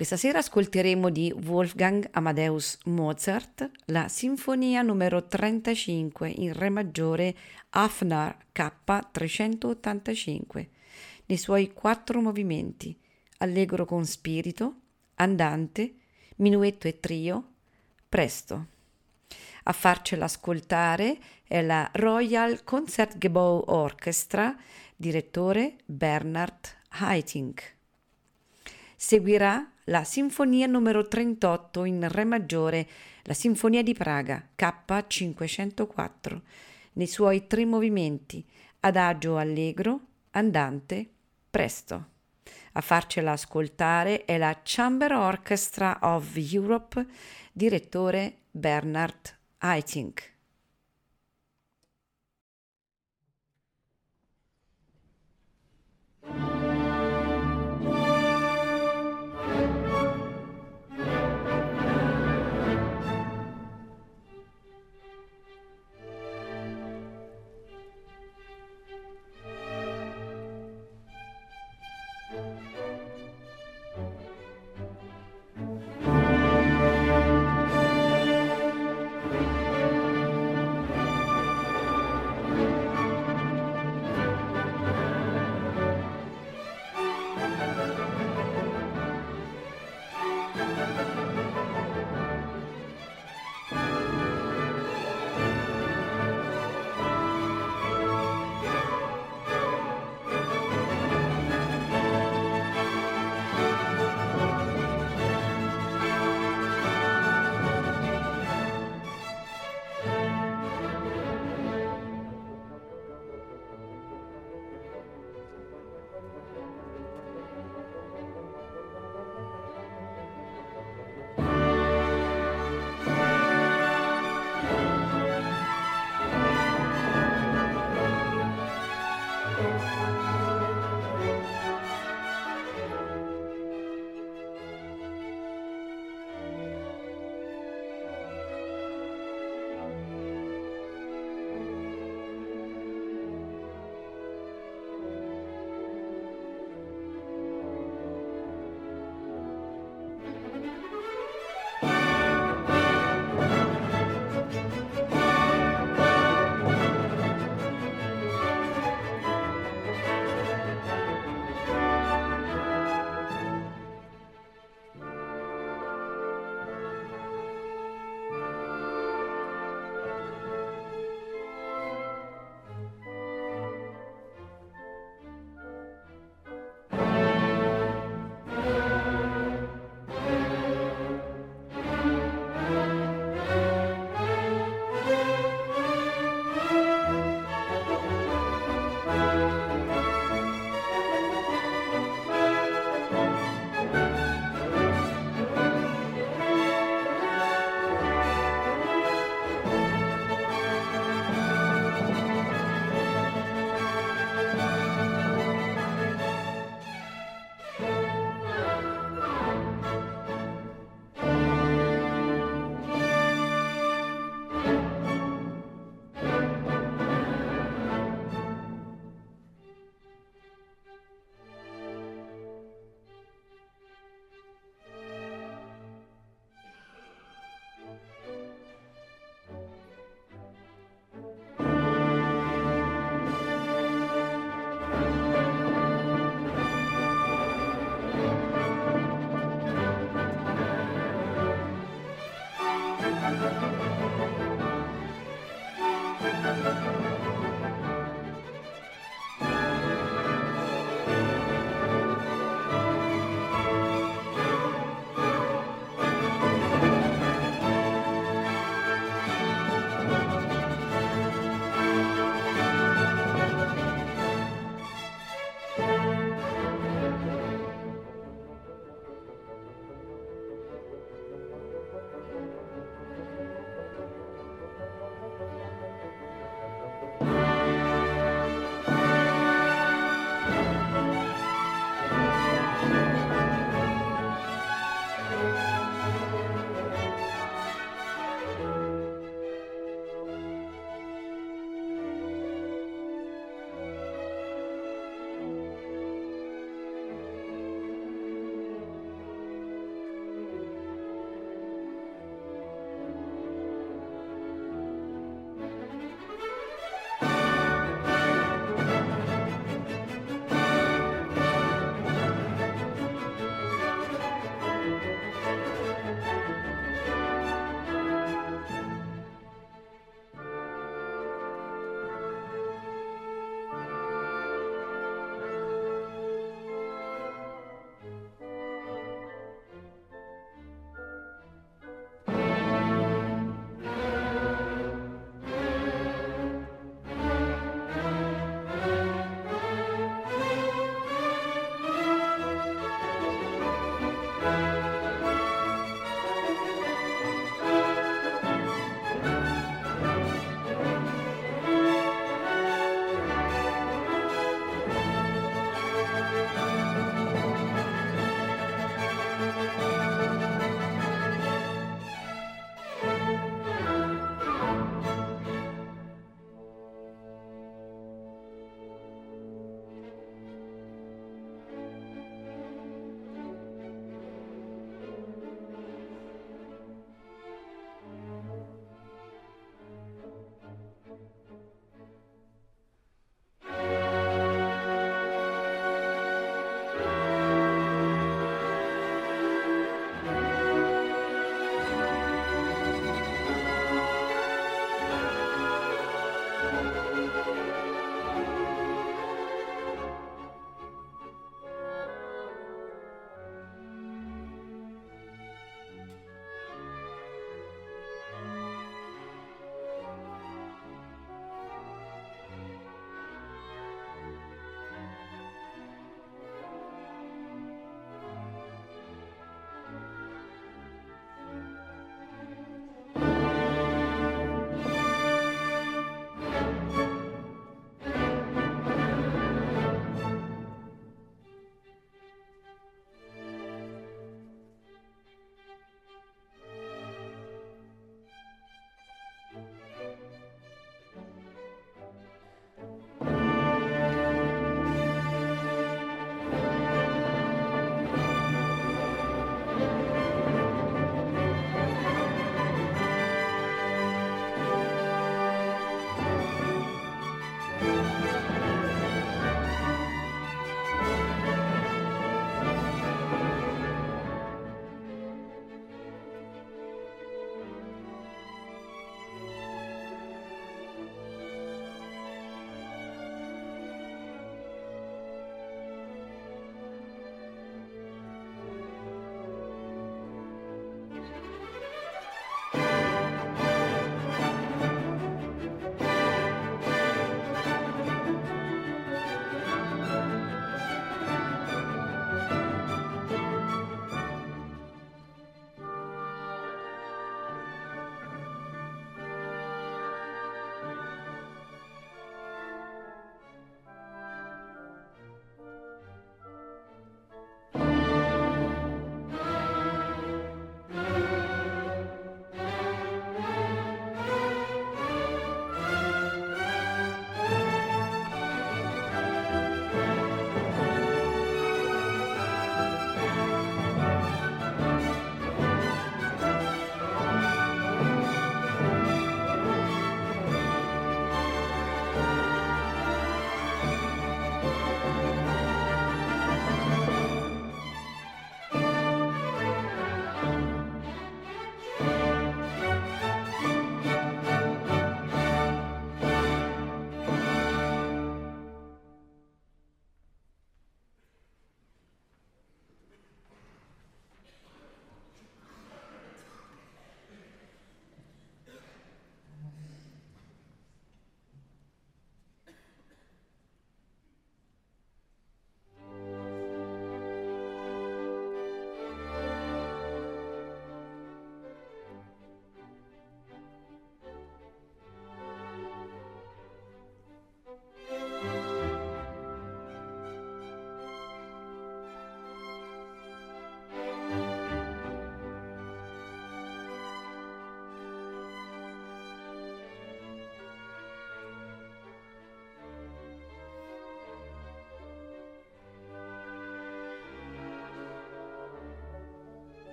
Questa sera ascolteremo di Wolfgang Amadeus Mozart la Sinfonia numero 35 in Re maggiore Hafner K385 nei suoi quattro movimenti Allegro con spirito, Andante, Minuetto e Trio, Presto. A farcela ascoltare è la Royal Concertgebouw Orchestra, direttore Bernard Haitink. Seguirà la Sinfonia numero 38 in Re maggiore, la Sinfonia di Praga K504, nei suoi tre movimenti Adagio allegro, Andante, Presto. A farcela ascoltare è la Chamber Orchestra of Europe, direttore Bernard Haitink.